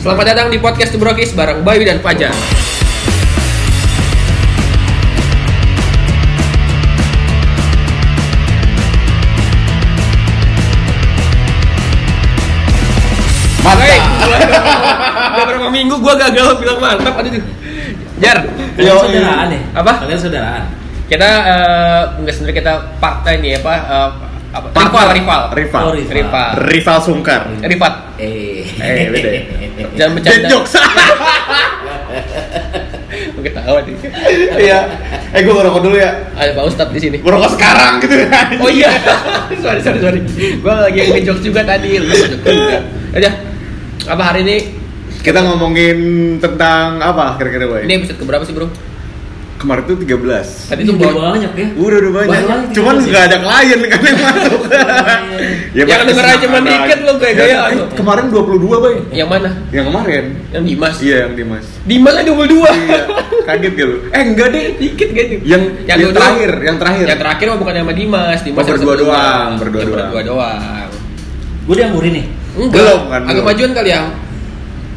Selamat datang di podcast Tubrokis bareng Bayu dan Fajar. Mantap. Hey, udah berapa minggu gua gagal bilang mantap aduh. Jar, Kalian saudaraan ya? Apa? Kalian saudaraan. kita eh, enggak sendiri kita partai nih apa eh, apa rival rival Rival. Oh, rival. rival Rival sungkar. rival Eh. Eh, beda. jangan bercanda jokes. Mungkin tahu nih Iya. Eh, gua ngerokok dulu ya. ada Pak Ustadz di sini Ngerokok sekarang gitu oh iya sorry sorry sorry gua lagi ngejok juga tadi lu juga aja apa hari ini Kita ngomongin tentang apa kira-kira, Boy? ini episode keberapa sih bro Kemarin tuh 13. tadi tuh udah bawa banyak ya. Udah udah banyak. Banyak, Cuman 13 nggak ada klien kan yang masuk. yang pasti denger aja cuma dikit lo gaya-gaya Ya, lu. Kemarin 22, Boy. yang mana Yang kemarin. yang Dimas Iya, yang Dimas. Dimas aja 22 Iya. Kaget gak lu? Eh, enggak deh. dikit gitu Yang yang, dua doang. terakhir, yang terakhir. yang terakhir mah bukan sama Dimas Dimas Oh, yang berdua doang, berdua Yang doang. berdua doang Gue dianggurin nih. Enggak, Belum, kan, agak majuan kali yang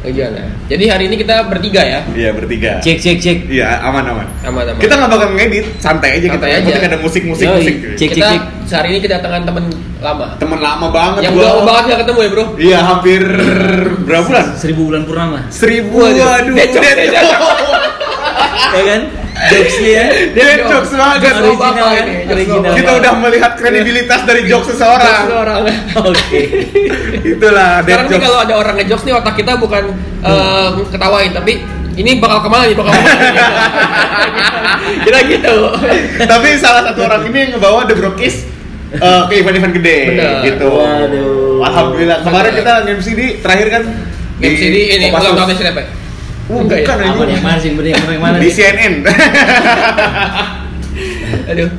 Ya. Jadi hari ini kita bertiga ya. Iya, bertiga. Cek cek cek. Iya, aman aman. Sama-sama. Kita nggak bakal ngedit, santai aja Santai kita. aja. Penting ada musik-musik Yoi, musik. cek. kita hari ini kedatangan temen lama. Temen lama banget Yang gua. udah lama banget gak ketemu ya, Bro. Iya, hampir berapa bulan? Seribu bulan purnama. Seribu, Waduh. Decok, decok. ya kan? Jokesnya ya. Dead jokes banget. Jokes Original kan? Original. Kita udah melihat kredibilitas dari jokes seseorang. Orang. Oke. Itulah dead Sekarang nih kalau ada orang ngejokes nih otak kita bukan eh, ketawain tapi ini bakal ke mana nih bakal kita gitu Tapi salah satu orang ini yang ngebawa The Brokis eh, ke event-event gede Bener. gitu. Waduh. Alhamdulillah. Kemarin Bener. kita nge-MC di terakhir kan Game CD ini ulang tahunnya siapa? Enggak ya? bukan Apa nih? Yang mana sih? Bener yang mana di nih? CNN. Aduh.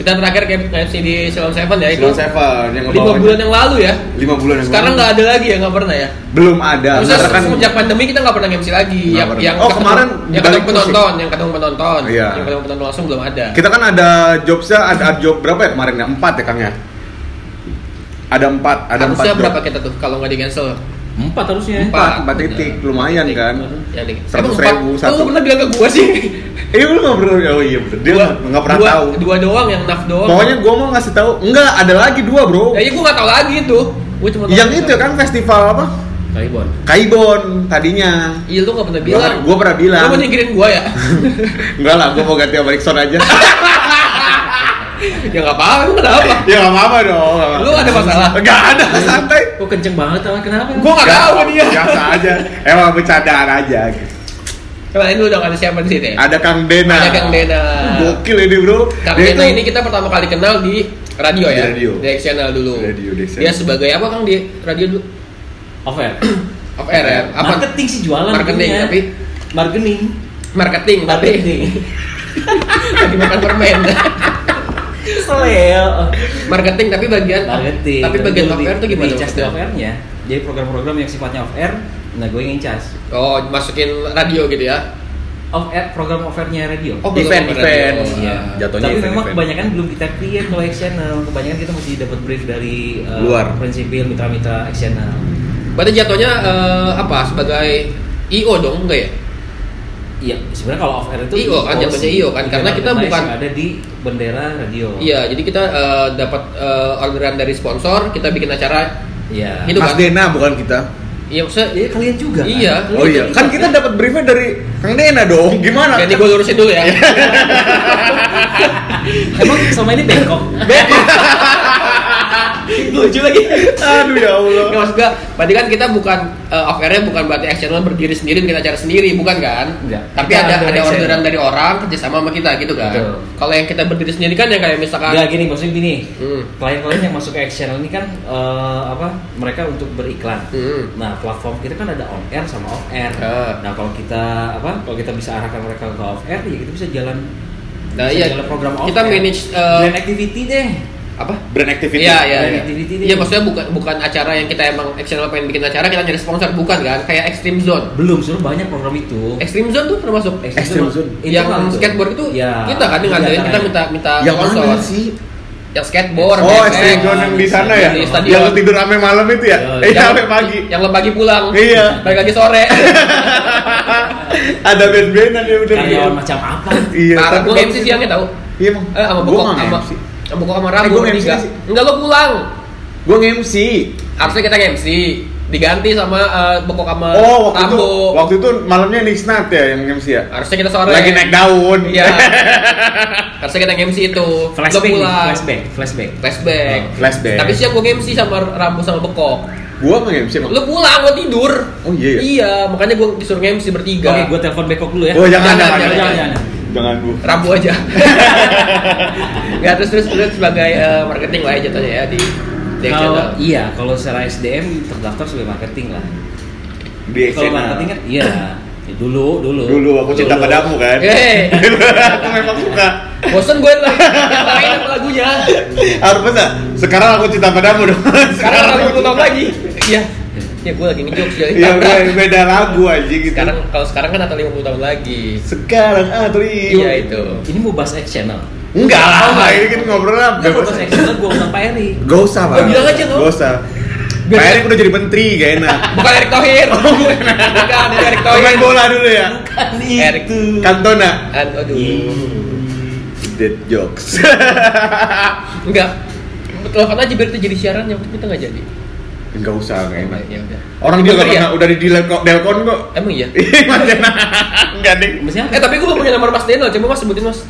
Kita terakhir game FC di Silon Seven ya itu. Silon Seven yang Lima bulan yang lalu ya. lima bulan yang Sekarang nggak ada lagi ya nggak pernah ya. belum ada Terus karena kan semenjak pandemi kita nggak pernah MC lagi. Yang pernah. yang Oh, ketemu- kemarin yang balik ketemu penonton, yang ketemu penonton, Iya. yang ketemu penonton langsung belum ada. kita kan ada jobsnya ada, ada job berapa ya kemarin ya empat ya kang ya ada empat ada empat Harusnya job. berapa kita tuh kalau nggak di cancel? Empat harusnya. Empat, empat titik, lumayan kan? Yang di Seratus ribu, Lu satu. pernah bilang ke gua sih. eh lu nggak pernah oh iya bener dia Dua- nggak- pernah dua, tahu Dua doang yang naf doang. pokoknya gua mau ngasih tahu enggak ada lagi dua bro Ya, iya gua nggak tahu lagi itu. Gua cuma yang itu kan festival apa Kaibon. Kaibon tadinya Iya lu nggak pernah Gua- bilang. gua pernah bilang. Lu mau nyingkirin gua ya? enggak lah gua mau ganti sama Rickson aja ya nggak apa-apa. Lu kenapa? ya nggak apa-apa dong nggak apa-apa. Lu ada masalah? enggak ada santai Kok kenceng banget teman kenapa? Gua nggak tahu dia. biasa aja emang bercandaan aja Kemarin lu udah nggak ada siapa di sini. ada Kang Dena Ada Kang Dena. gokil ini bro Kang Dena ini kita pertama kali kenal di radio Di ya. radio. Di Channel dulu. Radio, di Dia sebagai apa Kang di radio dulu? Off air. Off air ya. Apa? Marketing sih jualan. Marketing, tapi marketing. marketing tapi Marketing. lagi makan permen. Seleo. marketing tapi bagian Marketing. Tapi bagian off air tuh gimana? Cas off airnya. Jadi program-program yang sifatnya off air, nah gue yang cas. Oh, masukin radio gitu ya. Off air program off airnya radio. Oh, event event radio. Iya. jatuhnya Tapi event, memang event. kebanyakan belum kita create kalau channel. Kebanyakan kita mesti dapat brief dari uh, Luar. prinsipil mitra-mitra channel. Berarti jatuhnya eh, apa? Sebagai IO dong, enggak ya? Iya, sebenarnya kalau off air itu IO kan, sih. IO kan, Event karena kita bukan- ada di bendera radio. Iya, jadi kita eh, dapat eh, orderan dari sponsor, kita bikin acara. Iya. Itu Mas kan? Dena bukan kita Iya, maksudnya Iya, kalian juga. kan? Iya. oh iya kan kita dapat briefnya dari Kang Dena dong gimana Jadi gue lurusin dulu ya. Emang selama ini bengkok. Lucu lagi. aduh ya Allah Nggak maksud gua, berarti kan kita bukan uh, off airnya bukan berarti external berdiri sendiri bikin acara sendiri, bukan kan? Enggak. Tapi Kita ada ada orderan dari orang kerjasama sama kita gitu kan. Kalau yang kita berdiri sendiri kan yang kayak misalkan Enggak gini, maksudnya gini. Hmm. Klien-klien yang masuk ke channel ini kan eh, apa? Mereka untuk beriklan. Hmm. Nah, platform kita kan ada on air sama off air. Ah. Nah, kalau kita apa? Kalau kita bisa arahkan mereka ke off air, ya kita bisa jalan Nah, iya. jalan program off Kita manage, eh, brand activity deh. Apa? brand activity Iya, iya. Iya. Iya, maksudnya bukan bukan acara yang kita emang external pengen bikin acara kita nyari sponsor bukan kan? Kayak Extreme Zone. Belum, suruh banyak program itu. Extreme Zone tuh termasuk Extreme Extreme Zone. Zone. yang itu. skateboard itu Ya, kita kan yang ngadain kita kegiatan. minta minta yang sponsor. mana sih yang skateboard Oh, BMX. ST John yang di sana ya? Di Yang stadion. tidur sampai malam itu ya? Eh, Yang- sampai pagi. yang lo pagi pulang Iya. balik lagi sore Ada band-bandan ya udah. Karyawan macam apa? Iya, nah, tapi gue MC siangnya tau Iya, Bang. eh sama bokok sama MC. sama bokok sama Eh, gua. MC enggak lo pulang Gua nge-MC. harusnya kita MC diganti sama eh, bokok sama Oh, waktu itu Rambo waktu itu malamnya Nisnat ya yang MC ya? harusnya kita sore Lagi naik daun. iya harusnya kita MC itu Flashback, flashback, flashback. flashback Oh, flashback. tapi siang gue MC sama Rambo sama Bekok Gua nge-MC emang. Lu pulang, lu tidur. Oh, iya ya? Iya, makanya gua disuruh MC bertiga. Oke, gue telepon bekok dulu ya. Oh, jangan Jangan, jangan jangan, jangan. jangan. Jangan, Bu. Rabu aja. Enggak terus terus terus sebagai eh, marketing lah ya jatuhnya ya di di Kalau channel. iya, kalau secara SDM terdaftar sebagai marketing lah. Di Kalau marketing kan iya. Ya, dulu, dulu. Dulu aku cinta Dulu. padamu kan. Eh, aku memang suka. bosen gue lah. Apa lagunya? Harus masa? Sekarang aku cinta padamu dong. Sekarang lagu tahun lagi. Iya. Ya gue lagi ngejokes ya. Iya udah beda lagu aja gitu. Sekarang kalau sekarang kan atau 50 tahun lagi. sekarang Atri. Iya itu. Ini mau bahas X channel. Enggak Oh, lah, ini kan ngobrol lah. Enggak mau bahas X channel, gue undang Pak Eri. Gak usah Oh, bilang aja. Gak usah. Biar- Pak Erik udah jadi menteri, gak enak. Bukan Erick Thohir. Bukan Erick Thohir. Pemain bola dulu ya. Erick Cantona. An- aduh. Dead jokes. Enggak. Telepon aja biar itu jadi siarannya waktu kita nggak jadi. Enggak usah, gak enak. Ya udah. Orang juga Bener gak ya? pernah udah di Delcon Delcon kok. Emang iya. Enggak deh. Maksudnya Eh tapi gue belum punya nomor Mas Denel, coba Mas sebutin Mas.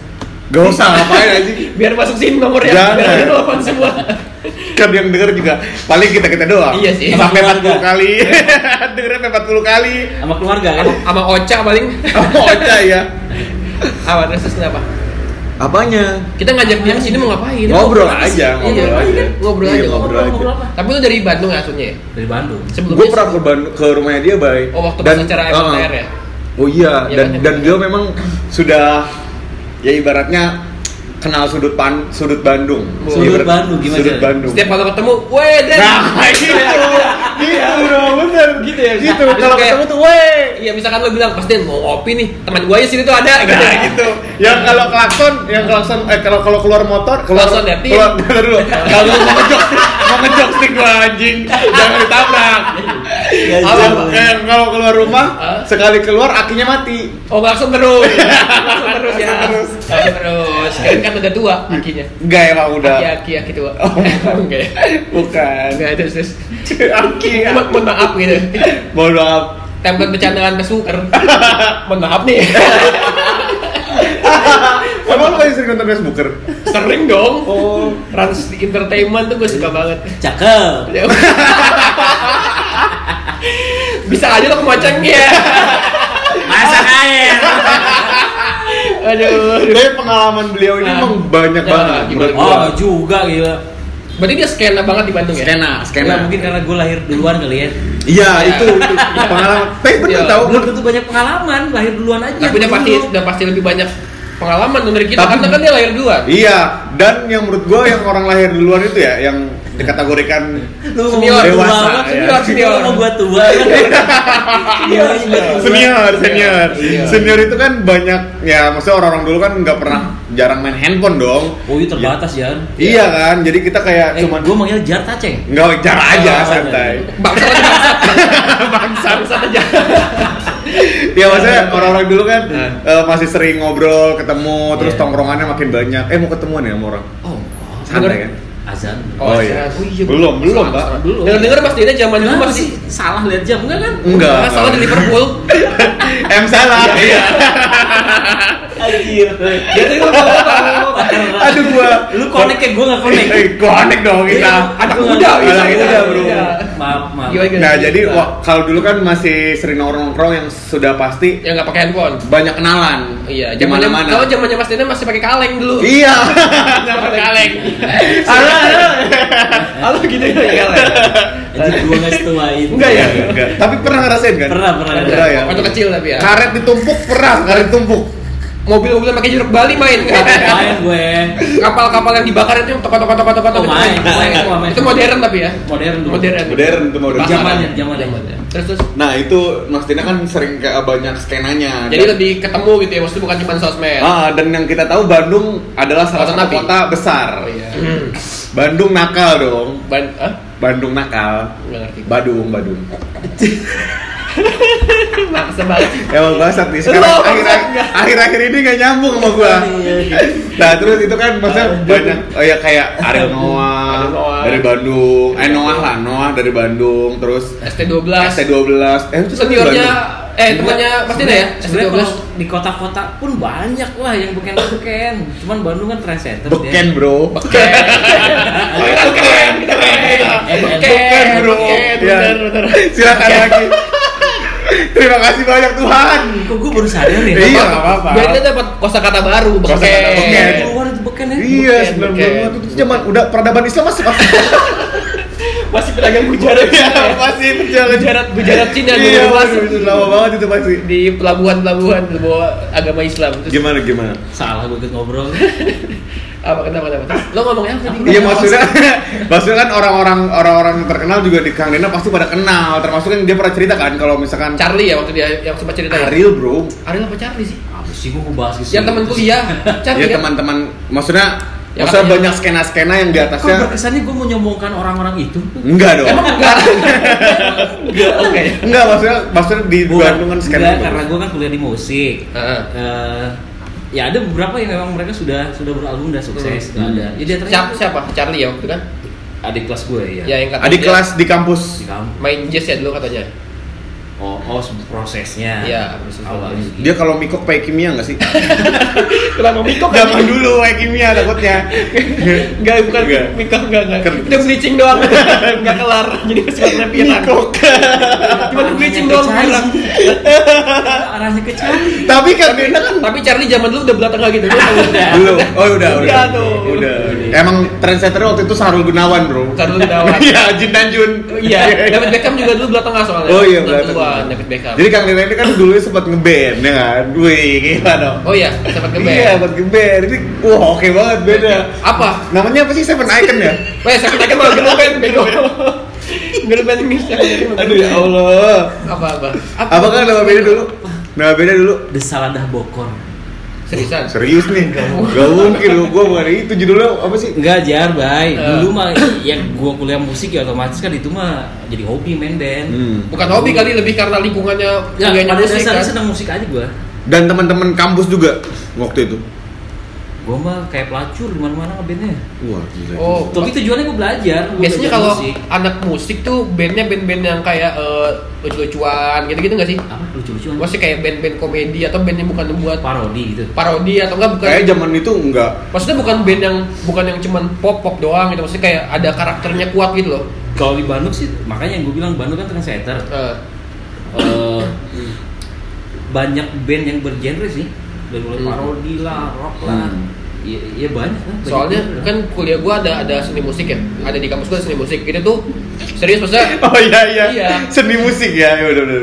Gak usah ngapain aja. Biar masuk sini nomornya. Jangan. Biar ada telepon semua. Kan yang denger juga paling kita kita doang. Iya sih. Sampai Sama 40 kali. Dengernya sampai 40 kali. sama keluarga kan? Sama Ocha paling. Oh, Ocha ya. Apa terus terus kenapa? Apanya? Kita ngajak dia ke sini mau ngapain? Ngobrol Apa aja, sih? ngobrol Iya, aja. Ngobrol Iya, aja. ngobrol aja. Tapi lu dari Bandung ya aslinya ya? Dari Bandung. Sebelumnya Gue pernah ke, Bandung, ke rumahnya dia, Bay. Oh, waktu pas acara uh, ya? Oh iya, Iya dan kan, dan dia memang sudah ya ibaratnya kenal sudut pan sudut Bandung. Sudut Ibarat- Bandung, gimana Sudut? Bandung. Setiap kalau ketemu, weh Den. Nah, gitu. gitu dong, bener. Gitu ya? Gitu, Terus kalau ketemu tuh, weh. Iya misalkan lu bilang, Den mau ngopi nih, teman gua aja sini tuh ada gitu. Nah, gitu. Yang kalau klakson, yang klakson eh kalau kalau keluar motor, keluar Klakson ya, Tim. keluar bentar dulu. Kalau mau ngejok, mau ngejok stick gua anjing, jangan ditabrak. Kalau eh, kalau keluar rumah, sekali keluar akinya mati. Oh langsung terus, langsung terus ya, terus. Terus. Sekarang kan udah tua kakinya. Enggak emang udah. Aki aki tua. Oh. Enggak. ya? Bukan. Enggak terus terus. Aki. Mohon maaf gitu. Mohon maaf. Template bercandaan Facebooker. Mohon maaf nih. Emang lu masih sering nonton Facebooker? Sering dong. Oh. Rans Entertainment tuh gue suka banget. Cakep. Bisa aja lo kemoceng ya. Masak air. Aduh. Tapi pengalaman beliau ini Nah. emang banyak Nah, banget gimana? menurut gua. Oh, juga gila. Berarti dia skena banget di Bandung ya? Skena, skena. mungkin karena gue lahir duluan kali ya. Iya, Ya. itu, itu pengalaman. Tapi bener Iya. tau, Belum tentu banyak pengalaman, lahir duluan aja. Tapi udah pasti udah pasti lebih banyak pengalaman dari kita Tapi- karena kan dia lahir duluan. Iya, dan yang menurut gua yang orang lahir duluan itu ya, yang dikategorikan Senior, tua dewasa, banget, ya. senior, mau gua tua kan? Iya, iya, tua. senior, senior. Iya. Senior itu kan banyak ya, maksudnya orang-orang dulu kan nggak pernah jarang main handphone dong. Oh, iya terbatas ya. Iya kan, jadi kita kayak Eh, cuman gua manggil Jar Taceng. nggak jar aja Oh, santai. Bangsa bangsa. bangsa aja. Ya maksudnya orang-orang dulu kan Nah. eh, masih sering ngobrol, ketemu, terus Iya. tongkrongannya makin banyak. Eh mau ketemuan ya sama orang? Oh, Santai kan? Azan. Oh, iya. Oh iya. Belum, belum, Pak. Belum. Dengar-dengar pasti dia zaman dulu masih sih salah lihat jam enggak kan? Enggak. Ah, salah di Liverpool. M salah. Iya. Anjir. Dia tuh ngomong Aduh gua. Lu connect kayak gua enggak connect. Eh, connect dong kita. anak Gua muda bisa anak kita. muda, bro. Iya. Maaf, maaf. Nah, jadi kalau dulu kan masih sering nongkrong-nongkrong yang sudah pasti yang nggak pakai handphone. banyak kenalan. Iya, di zamannya mana-mana. kalau zamannya Mas Dena masih pakai kaleng dulu. Iya. Sama kaleng. Halo, halo. Gitu ya kaleng. Anjir gua enggak setua itu. Enggak ya? Enggak. Tapi pernah ngerasain kan? Pernah, pernah. Pernah ya. Waktu kecil tapi ya. Karet ditumpuk pernah, karet ditumpuk. Mobil-mobil yang pakai jeruk Bali main nggak? Main gue. Kapal-kapal yang dibakar itu yang tokat-tokat-tokat-tokat. Oh, main, main, main. Itu modern tapi ya. Modern dulu. Modern. Modern itu modern. Zamannya, zamannya. Terus terus. Nah itu Mas Tina kan sering kayak banyak skenanya. Jadi Dan- lebih ketemu gitu ya, maksudnya bukan cuma sosmed. Ah, dan yang kita tahu Bandung adalah salah Kota satu kota besar. Oh iya. Bandung nakal dong. Ban, ah? Bandung nakal. Nggak ngerti. Badung, Badung. Maksa banget. Emang bangsat nih sekarang akhir akhir akhir ini gak nyambung sama gua. Nah terus itu kan maksudnya banyak oh ya kayak Ariel Noah, Noah. dari Bandung, eh Noah lah Noah dari Bandung, terus ST12. ST12, eh itu Seniornya eh temannya pasti ada ya? Sebenarnya ST12. kalau di kota-kota pun banyak lah yang beken-beken. Cuman Bandung kan trendsetter dia. Beken bro. Beken. Beken. Beken bro. Beken, Ya. bener, bener. Silakan lagi. Terima kasih banyak Tuhan. Kok gue baru sadar ya? Iya, nggak apa-apa. Biar kita dapat kosakata baru, Kosakata beken. beken. Keluar itu beken ya. Iya, beken. itu zaman udah peradaban Islam masih masih Masih pedagang bujarat. Iya, masih berjalan Bujarat bujarat Cina Iya, itu lama banget itu pasti. di pelabuhan-pelabuhan bawa agama Islam. Terus Gimana gimana? Salah gue ngobrol. apa kenapa kenapa? Terus Lo ngomongnya apa tadi? Iya maksudnya, maksudnya kan orang-orang orang-orang terkenal juga di Kang Dena pasti pada kenal. Termasuk yang dia pernah cerita kan kalau misalkan Charlie ya waktu dia yang sempat cerita ya. Ariel bro, Ariel apa Charlie sih? Apa sih gue mau bahas ke Yang teman kuliah. Charlie ya kan? teman-teman, maksudnya Ya, maksudnya katanya. banyak skena-skena yang di Kok atasnya berkesannya gue menyombongkan orang-orang itu? enggak dong. Emang enggak? Enggak, oke. Enggak maksudnya maksudnya di Bandung kan skena enggak, karena gue kan kuliah di musik. Heeh. Eh, ya ada beberapa yang memang mereka sudah sudah beralbum dan sukses. Hmm. Ada. Ya, di antaranya Siapa, siapa? Charlie ya waktu itu kan? adik kelas gue ya. Ya yang Adik dia kelas di kampus. di kampus. main jazz ya dulu katanya. Oh, oh prosesnya. Iya, proses awalnya. gitu. Dia kalau mikok pakai kimia nggak sih? Kenapa Miko Zaman dulu pakai kimia takutnya. Enggak, bukan Enggak. Miko enggak enggak. Ker- Itu bleaching doang. Enggak kelar. Jadi masih warna pirang. Mikok. Cuma bleaching doang pirang. Arahnya ke Cari. Tapi kan Dena kan Tapi Charlie zaman dulu udah belah tengah gitu. Belum. Oh udah, udah. Udah tuh. Udah. Emang trendsetter waktu itu Sahrul Gunawan, Bro. Sahrul Gunawan. Iya, Jin dan Jun. Iya, David Beckham juga dulu belah tengah soalnya. Oh iya, 92, David Beckham. Jadi Kang Dena ini kan dulu sempat ngeband ya kan. Wih, gila dong. Oh iya, sempat ngeband. Iya, sempat ngeband. Ini wah oke banget beda. Apa? Namanya apa sih Seven Icon ya? Weh, saya kan malah girl band bego. Girl band ini Aduh ya Allah. Apa apa? Apa kan nama beda dulu? Nama beda dulu. The Saladah Bokor. Seriusan? Serius nih, gak mungkin lu, gua bukan itu judulnya apa sih? Enggak jar, bay. Eh. Dulu mah ya gua kuliah musik ya otomatis kan itu mah jadi hobi main band. Hmm. Bukan hobi kali lebih karena lingkungannya Ya, kuliahnya pada musik kan. senang musik aja gua. Dan teman-teman kampus juga waktu itu. Gua mah kayak pelacur di mana-mana ngebandnya. Wah, gila. Oh, Tapi tujuannya gua belajar. gua biasanya belajar kalau musik. anak musik tuh bandnya band-band yang kayak eh, lucu-lucuan gitu-gitu nggak sih? apa lucu-lucuan? Maksudnya kayak band-band komedi atau band yang bukan buat parodi gitu. parodi atau enggak bukan Kayak zaman itu enggak. maksudnya bukan band yang bukan yang cuman pop pop doang gitu maksudnya kayak ada karakternya kuat gitu loh Kalau di Bandung sih makanya yang gue bilang Bandung kan trendsetter. Eh, Eh, banyak band yang bergenre sih. Dari mulai Hmm. parodi lah, rock lah. Hmm. Iya, iya banyak kan. banyak soalnya kan kuliah gua ada ada seni musik ya ada di kampus gua ada seni musik itu tuh serius maksudnya Oh iya iya. Iya. Seni musik ya, ya udah udah.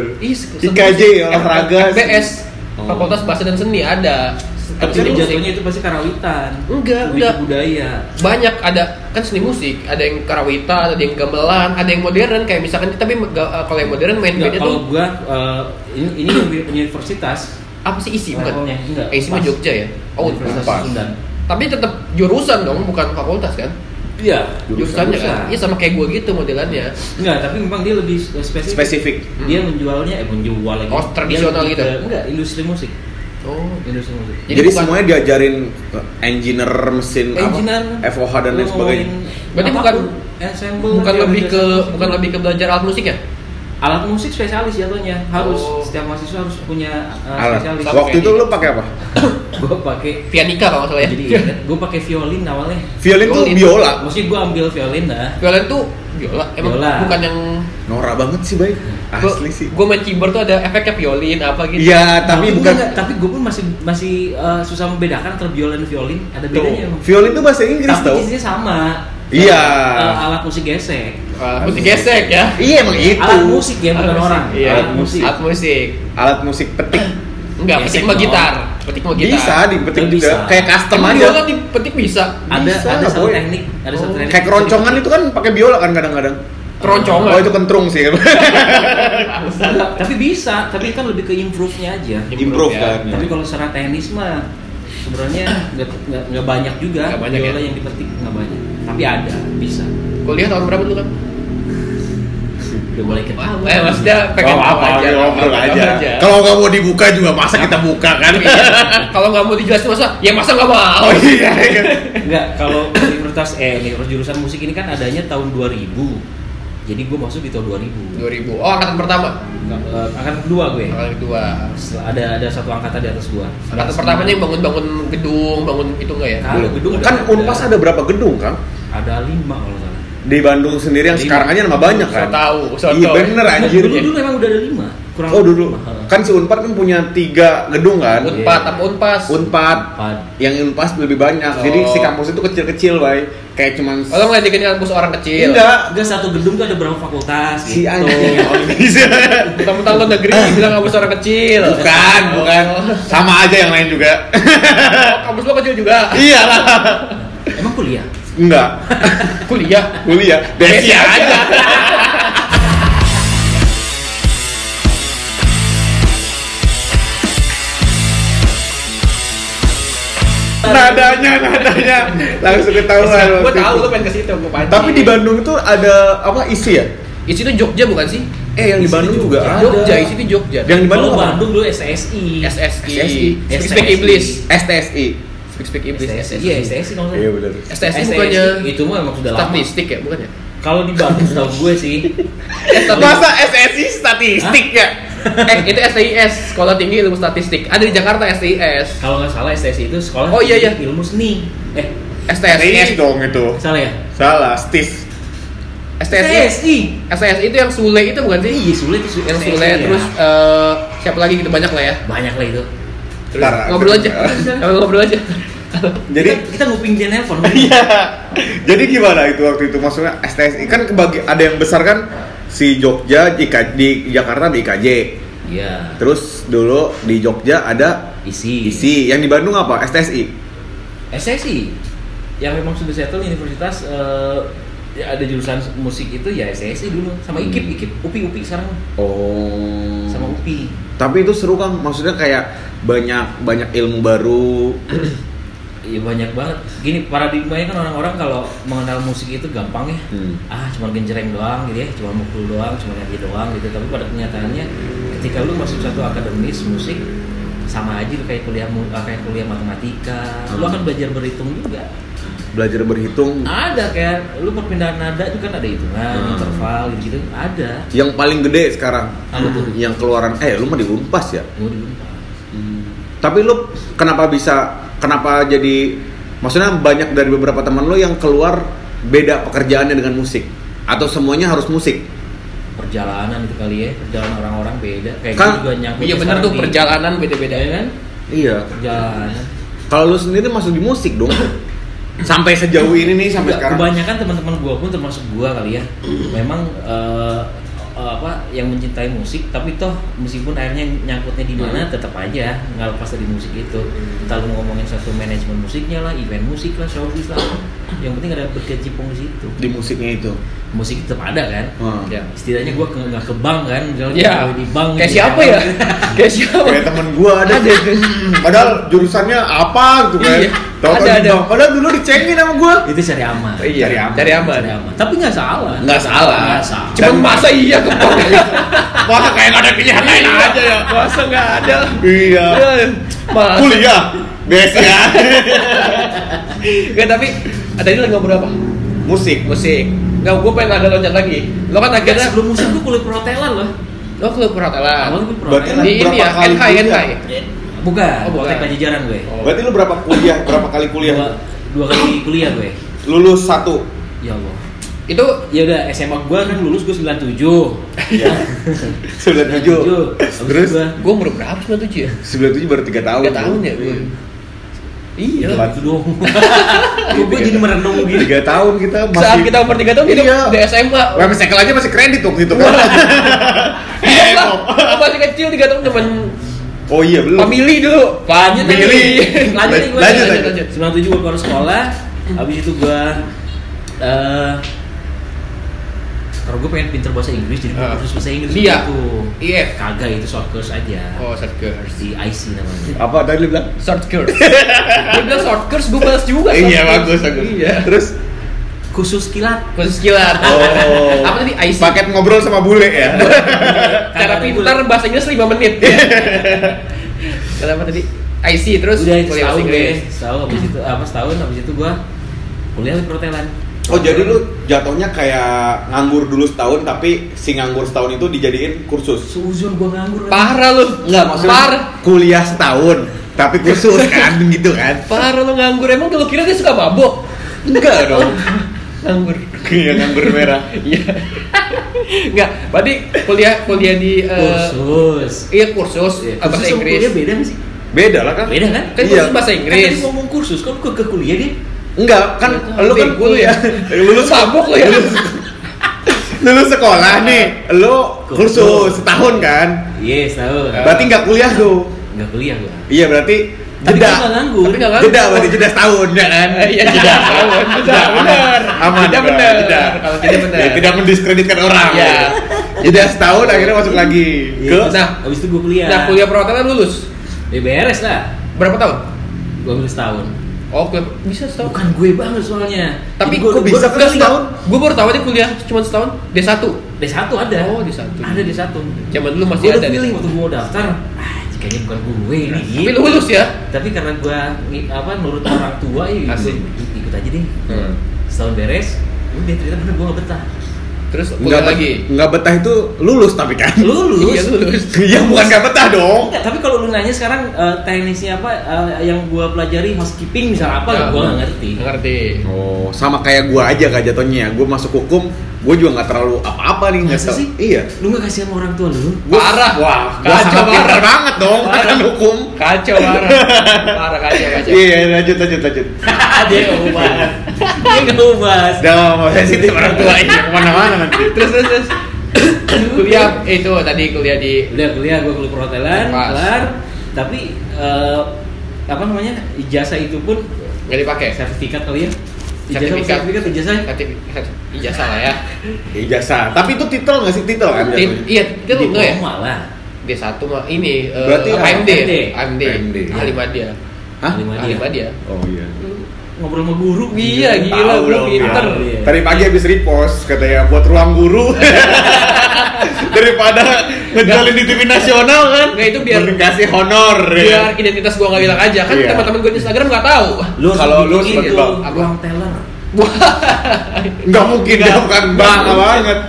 IKJ, olahraga. FBS Oh. Fakultas Bahasa dan Seni ada tapi seni musik jatuhnya itu pasti karawitan. Enggak, enggak. budaya. banyak ada kan seni musik ada yang karawita ada yang gamelan ada yang modern kayak misalkan tapi eh, kalau yang modern main bandnya kalau tuh gua eh, ini ini yang universitas apa sih isi bukan levelnya enggak. eh, isi mah. Jogja ya oh Universitas pas. Tapi tetap jurusan dong bukan fakultas kan Iya, jurusannya kan iya sama kayak gua gitu modelannya Enggak, tapi memang dia lebih spesifik. Spesifik. Dia menjualnya eh menjual lagi. Oh, tradisional gitu? ke- Enggak, industri musik. oh Industri musik. Jadi Jadi, bukan- semuanya diajarin uh, engineer mesin Engineer, apa? FOH dan lain sebagainya. Berarti bukan- ensemble bukan lebih ke musik. bukan lebih ke belajar alat musik ya alat musik spesialis jatuhnya harus Oh. setiap mahasiswa harus punya uh, Alat. spesialis. Waktu itu gitu. lu pakai apa? gue pakai pianika kalau nggak salah ya jadi gue pakai violin awalnya. Violin tuh Violin. biola. Maksudnya gue ambil violin dah. violin tuh biola emang Biola. bukan yang Norak banget sih, Bay. Asli sih. gue main keyboard tuh ada efeknya violin apa gitu Iya, tapi bukan enggak, tapi gue pun masih masih uh, susah membedakan antara biola dan violin. Ada Tuh. bedanya emang. violin tuh bahasa Inggris Tapi tau. jenisnya sama. Iya. Uh, alat musik gesek. Ah, musik gesek ya Iya, emang itu. Alat musik ya, bukan Alat musik, orang. iya. Alat musik. alat musik Alat musik petik. enggak petik mah gitar petik mah gitar Bisa dipetik Oh, juga. bisa. Kayak custom Emang aja. biola dipetik bisa Ada Bisa, ada satu teknik, ada satu Oh. teknik. Kayak keroncongan itu kan pakai biola kan kadang-kadang. Keroncongan. Oh itu kentrung sih. tapi bisa, tapi kan lebih ke improve-nya aja. Improve ya. kan. Tapi kalau secara teknis mah sebenarnya nggak nggak nggak banyak juga Nggak banyak biola ya? yang dipetik nggak banyak. Tapi ada, bisa. Kuliah tahun berapa dulu kan? Udah mulai ketahuan. Eh maksudnya pengen Oh, apa aja. ngobrol tahu aja. Kalau nggak mau dibuka juga masa kita buka kan? Iya. Kalau nggak mau dijelasin masa, ya masa nggak mau. Oh iya. iya. Enggak, kalau universitas eh universitas jurusan musik ini kan adanya tahun 2000. Jadi gue masuk di tahun 2000. 2000. Oh angkatan pertama. Eh, angkatan kedua gue. Angkatan kedua. Setelah ada ada satu angkatan di atas gua. Angkatan pertamanya yang bangun-bangun gedung, bangun itu enggak ya? Kalau gedung Kan ada- Unpas ada berapa gedung kan? Ada lima kalau salah. Di Bandung sendiri yang Lima. sekarang aja nama banyak kan? Tahu, so Iya tahu. bener anjir. Dulu dulu emang udah ada lima. Kurang Oh dulu. lima. Kan si Unpad kan punya tiga gedung kan? Unpad, apa Unpas? Unpad. Yang Unpas lebih banyak. Jadi Oh. si kampus itu kecil-kecil, bay. Kayak cuman Oh, lo ngelidikin kampus orang kecil. Enggak. Enggak satu gedung tuh ada berapa fakultas Si gitu. anjing. Mentang-mentang lo negeri bilang kampus orang kecil. bukan, bukan. Oh. Sama aja yang lain juga. Oh, kampus lo kecil juga. iya lah. Emang kuliah? Enggak. Kuliah. Kuliah. Besi aja. Nadanya, nadanya langsung ketahuan. Gue tahu lo pengen ke situ, gue pancing. Tapi di Bandung itu ada apa isi ya? Isi itu Jogja bukan sih? Eh yang di Bandung juga Jogja. ada. Jogja, isi itu Jogja. Yang di Bandung Kalau apa? Bandung dulu SSI. SSI. SSI. Speak Speak Iblis. STSI. Speak Speak Iblis. SSI. Iya, SSI kalau nggak Iya benar. STSI bukannya itu mah emang sudah lama. statistik ya, bukan ya? Kalau di Bandung setahu gue sih Masa SSI statistik ya? eh, itu STIS, Sekolah Tinggi Ilmu Statistik. Ada di Jakarta STIS. kalau nggak salah SSI itu sekolah Oh, iya, iya. ilmu seni. Eh, STSI STSI. dong itu. salah ya? Salah, STIS. STSI. STSI itu yang Sule itu bukan sih? Iya, sulit itu Yang Sule ya. terus eh, siapa lagi gitu banyak lah ya. banyak lah itu. Terus Ntar, ngobrol aja. ngobrol aja. Jadi kita, kita nguping dia nelpon. Iya. Jadi gimana itu waktu itu maksudnya STSI kan kebagi ada yang besar kan si Jogja di, di Jakarta di IKJ. Iya. Terus dulu di Jogja ada Isi. isi. Yang di Bandung apa? STSI. SSI yang memang sudah settle universitas eh, ya ada jurusan musik itu ya SSI dulu sama IKIP IKIP UPI UPI sekarang Oh. sama UPI Tapi itu seru kan, maksudnya kayak banyak banyak ilmu baru. Iya banyak banget. Gini paradigmanya kan orang-orang kalau mengenal musik itu gampang ya. Hmm. Ah cuma genjreng doang gitu ya, cuma mukul doang, cuma nyanyi doang gitu. Tapi pada kenyataannya ketika lu masuk satu akademis musik sama aja lu kayak kuliah ah, kayak kuliah matematika. Lu Hmm. akan belajar berhitung juga. Belajar berhitung. Ada kayak lu perpindahan nada itu kan ada hitungan, Hmm. interval gitu, ada. Yang paling gede sekarang. Apa tuh? Yang keluaran eh lu mah di Unpas ya. Mau dilupa. Tapi lu kenapa bisa kenapa jadi maksudnya banyak dari beberapa teman lu yang keluar beda pekerjaannya dengan musik atau semuanya harus musik? Perjalanan itu kali ya, perjalanan orang-orang beda. Kayak Kan- gitu juga nyangkut Iya benar tuh perjalanan beda-beda Ya kan? Iya. Perjalanan. Kalau lu sendiri masuk di musik dong. sampai sejauh ini nih sampai Nggak, sekarang. Kebanyakan teman-teman gua pun termasuk gua kali ya. Memang eh, apa yang mencintai musik, tapi toh meskipun akhirnya nyangkutnya di mana tetap aja nggak lepas dari musik itu. Entah lu ngomongin satu manajemen musiknya lah, event musik lah, showbiz lah. Yang penting ada berkecimpung di situ. di musiknya itu. Musik tetap ada kan. Hmm. Ya. Setidaknya gua ke- nggak ke bank kan, misalnya Ya. di bank. Kayak gitu siapa kan. ya? Kayak siapa? Kayak temen gua ada, Padahal jurusannya apa gitu kan. Iya. Tahu-tahu Ada, di ada. Padahal dulu dicengin sama gua. Itu cari aman. Iya, Cari aman. Cari aman. Cari aman. Tapi nggak salah. Nggak salah. Nggak salah. Cuman masa iya ke? Masa kayak nggak ada pilihan lain aja ya. Masa nggak ada? Iya. Masa? Kuliah. Biasa ya. Nggak, tapi tadi lagi ngobrol apa? Musik. Musik. Nggak, gue pengen ada loncat lagi. Lo kan akhirnya sebelum musik lu kuliah perhotelan loh. lo klub perhotelan. Gue perhotelan. Di ini ya, NK? NK. Bukan, Oh, bukan. Pajajaran gue. Oh. Berarti lu berapa kuliah? Berapa kali Dua, kuliah? dua kali kuliah gue. Lulus satu. Ya Allah. Itu Ya udah SMA gue kan lulus gue 97. Iya. Sembilan tujuh. Terus gue gue umur berapa? 97 ya? sembilan tujuh baru tiga tahun. Tiga tahun ya gue. Iya. Batu dong. Gue jadi merenung gitu. Tiga tahun kita masih. Saat kita umur 3 tahun itu Iya. udah SMA. Web cycle aja masih kredit waktu itu kan. Iya masih kecil 3 tahun temen Oh iya belum. family dulu. Lanjut nih. Billy. Lanjut nih gue. Lanjut, lanjut, lanjut. 97 gue keluar sekolah. Habis itu gue eh karena gue pengen pinter bahasa Inggris jadi gue Ah. kursus bahasa Inggris Iya. gitu. IF. Kagak itu short course aja. Oh, short course. Di IC namanya. Apa tadi lu bilang? Short course. Dia bilang short course, gue balas juga. Iya bagus bagus. Iya. Terus Khusus kilat. Khusus kilat. Oh. Apa tadi? IC. paket ngobrol sama bule ya. Cara pintar bahasa Inggris 5 menit. Kenapa tadi? IC terus Udah itu kuliah setahun deh. Inggris. Setahun habis itu apa setahun habis itu gue kuliah di perhotelan. Oh jadi lu jatuhnya kayak nganggur dulu setahun tapi si nganggur setahun itu dijadiin kursus. Seuzon gue nganggur. Parah lu. Enggak maksudnya Parah. kuliah setahun tapi kursus kan gitu kan. Parah lu nganggur. Emang kalau kira dia suka mabok? Enggak dong. Nganggur. Iya nganggur merah. Iya. Enggak, berarti kuliah kuliah di eh, Kursus. Iya kursus Iya, bahasa Inggris. kuliah beda sih? Beda lah kan? Beda kan? Kan Iya. kursus bahasa Kan Inggris. tadi ngomong kursus, kok ke, ke kuliah dia? Enggak, kan lu kan kuliah. ya. Lulus mabok lu ya. lulus sekolah nih, lu kursus Kursus. setahun kan? Iya, setahun. Berarti nggak kuliah tuh. Nggak kuliah gua. Iya berarti jeda. gua nggak nganggur. Tapi nganggur. Jeda berarti jeda setahun ya kan? Iya, jeda setahun. Jeda, benar. Aman. Jeda benar. Jeda. Kalau jeda benar. Ya, tidak mendiskreditkan orang. Iya. Jeda setahun akhirnya masuk lagi Iya, ke terus Nah. habis itu gua kuliah. Nah, kuliah perhotelan lulus. Ya beres lah. Berapa tahun? Gua ambil setahun. Oh, kuliah bisa setahun. Bukan gue banget soalnya. Tapi kok bisa gua- kan setahun? Gua baru tahu aja kuliah cuma setahun. D1. D1 ada. Oh, D1. Ada D1. Zaman dulu masih Gua ada udah feeling D1. waktu mau daftar. Ah, kayaknya bukan gue ini. Tapi gitu. lu lulus ya? Tapi karena gua ngi- apa nurut orang tua ya ikut, ikut aja deh. Hmm. Setahun beres, udah ternyata bener gua gak betah. Terus Nggak lagi. Nggak betah itu lulus tapi kan? Lulus. Iya, lulus. Iya bukan nggak betah dong. Enggak, tapi kalau lu nanya sekarang eh, teknisnya apa eh, yang gua pelajari housekeeping misal apa Nah, gua nggak ngerti. Nggak ngerti. Oh, sama kayak gua aja kak jatuhnya. Gua masuk hukum, gua juga nggak terlalu apa-apa nih nggak sih? Iya. Lu nggak kasih sama orang tua lu? Gua, Parah. Wah, gua sangat pintar parah. banget dong akan hukum. Kacau parah. Parah kacau kacau. Iya, lanjut lanjut lanjut. dia nggak mau bahas. dia nggak mau bahas. Mau sensitif orang tua ini ke mana-mana nanti. Terus terus terus. kuliah eh, itu tadi kuliah di Udah kuliah gua kuliah perhotelan, kelar. Tapi eh, apa namanya ijazah itu pun nggak dipakai. sertifikat kali ya. Ijazah Sertifikat. sertifikat ijazah. Sertifikat ijazah lah ya. Ijazah. Tapi itu titel nggak sih titel kan? Iya, itu enggak ya? Diploma lah. D1 mah ini eh, Berarti apa, AMD. AMD. AMD. AMD. Ahli media. Hah? Lima Ahli dia. media. Oh iya. Ngobrol sama guru. Iya, gila, gua dong, pinter. ya. Tadi pagi habis repost katanya buat ruang guru. Daripada ngejualin di TV nasional kan. Nggak, itu biar- kasih honor. ya. Biar identitas gua nggak hilang aja kan Iya. teman-teman gua di Instagram nggak tahu. Lu Kalau lu bang. ruang teller. Nggak mungkin dia bukan bang banget.